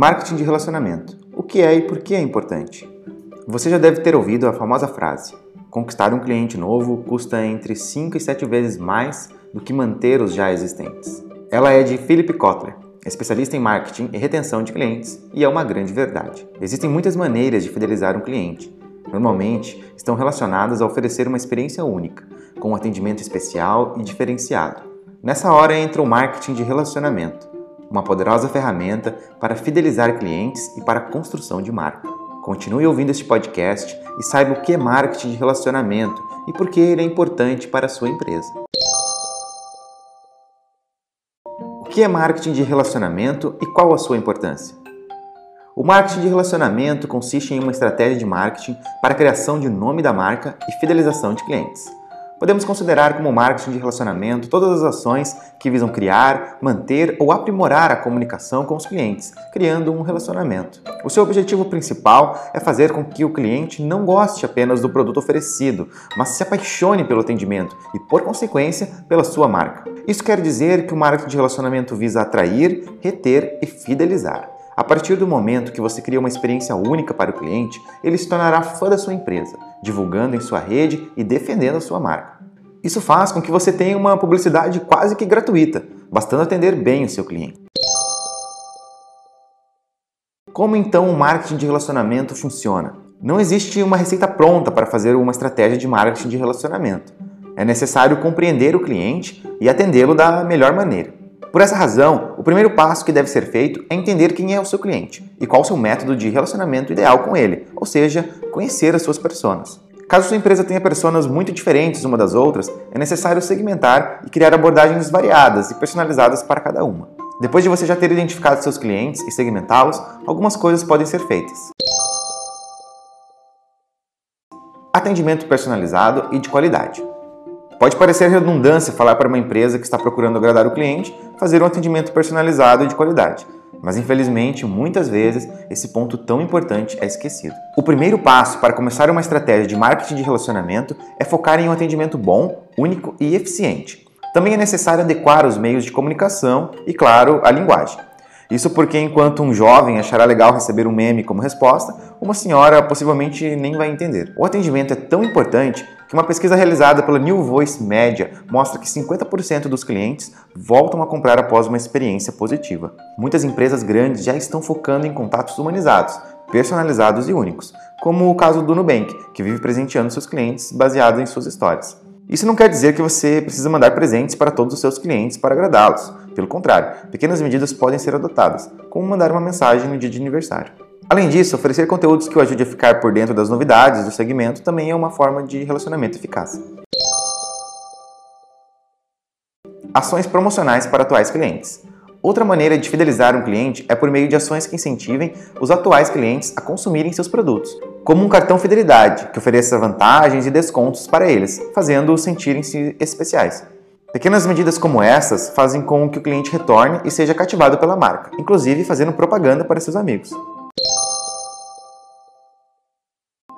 Marketing de relacionamento. O que é e por que é importante? Você já deve ter ouvido a famosa frase: conquistar um cliente novo custa entre 5 e 7 vezes mais do que manter os já existentes. Ela é de Philip Kotler, especialista em marketing e retenção de clientes, e é uma grande verdade. Existem muitas maneiras de fidelizar um cliente. Normalmente estão relacionadas a oferecer uma experiência única, com um atendimento especial e diferenciado. Nessa hora entra o marketing de relacionamento uma poderosa ferramenta para fidelizar clientes e para a construção de marca. Continue ouvindo este podcast e saiba o que é marketing de relacionamento e por que ele é importante para a sua empresa. O que é marketing de relacionamento e qual a sua importância? O marketing de relacionamento consiste em uma estratégia de marketing para a criação de nome da marca e fidelização de clientes. Podemos considerar como marketing de relacionamento todas as ações que visam criar, manter ou aprimorar a comunicação com os clientes, criando um relacionamento. O seu objetivo principal é fazer com que o cliente não goste apenas do produto oferecido, mas se apaixone pelo atendimento e, por consequência, pela sua marca. Isso quer dizer que o marketing de relacionamento visa atrair, reter e fidelizar. A partir do momento que você cria uma experiência única para o cliente, ele se tornará fã da sua empresa, divulgando em sua rede e defendendo a sua marca. Isso faz com que você tenha uma publicidade quase que gratuita, bastando atender bem o seu cliente. Como então o marketing de relacionamento funciona? Não existe uma receita pronta para fazer uma estratégia de marketing de relacionamento. É necessário compreender o cliente e atendê-lo da melhor maneira. Por essa razão, o primeiro passo que deve ser feito é entender quem é o seu cliente e qual o seu método de relacionamento ideal com ele, ou seja, conhecer as suas personas. Caso sua empresa tenha personas muito diferentes uma das outras, é necessário segmentar e criar abordagens variadas e personalizadas para cada uma. Depois de você já ter identificado seus clientes e segmentá-los, algumas coisas podem ser feitas. Atendimento personalizado e de qualidade. Pode parecer redundância falar para uma empresa que está procurando agradar o cliente fazer um atendimento personalizado e de qualidade, mas infelizmente, muitas vezes, esse ponto tão importante é esquecido. O primeiro passo para começar uma estratégia de marketing de relacionamento é focar em um atendimento bom, único e eficiente. Também é necessário adequar os meios de comunicação e, claro, a linguagem. Isso porque enquanto um jovem achará legal receber um meme como resposta, uma senhora possivelmente nem vai entender. O atendimento é tão importante que uma pesquisa realizada pela New Voice Media mostra que 50% dos clientes voltam a comprar após uma experiência positiva. Muitas empresas grandes já estão focando em contatos humanizados, personalizados e únicos, como o caso do Nubank, que vive presenteando seus clientes baseado em suas histórias. Isso não quer dizer que você precisa mandar presentes para todos os seus clientes para agradá-los. Pelo contrário, pequenas medidas podem ser adotadas, como mandar uma mensagem no dia de aniversário. Além disso, oferecer conteúdos que o ajude a ficar por dentro das novidades do segmento também é uma forma de relacionamento eficaz. Ações promocionais para atuais clientes. Outra maneira de fidelizar um cliente é por meio de ações que incentivem os atuais clientes a consumirem seus produtos, como um cartão fidelidade que ofereça vantagens e descontos para eles, fazendo-os sentirem-se especiais. Pequenas medidas como essas fazem com que o cliente retorne e seja cativado pela marca, inclusive fazendo propaganda para seus amigos.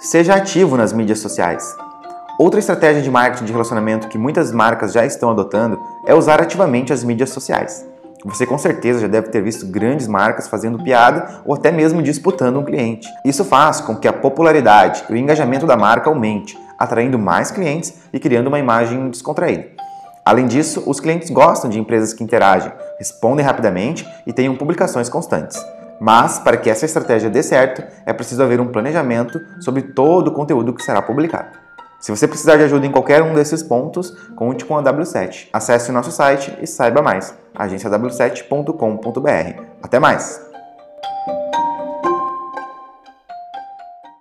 Seja ativo nas mídias sociais. Outra estratégia de marketing de relacionamento que muitas marcas já estão adotando é usar ativamente as mídias sociais. Você com certeza já deve ter visto grandes marcas fazendo piada ou até mesmo disputando um cliente. Isso faz com que a popularidade e o engajamento da marca aumente, atraindo mais clientes e criando uma imagem descontraída. Além disso, os clientes gostam de empresas que interagem, respondem rapidamente e tenham publicações constantes. Mas, para que essa estratégia dê certo, é preciso haver um planejamento sobre todo o conteúdo que será publicado. Se você precisar de ajuda em qualquer um desses pontos, conte com a W7. Acesse o nosso site e saiba mais. agenciaw7.com.br. Até mais!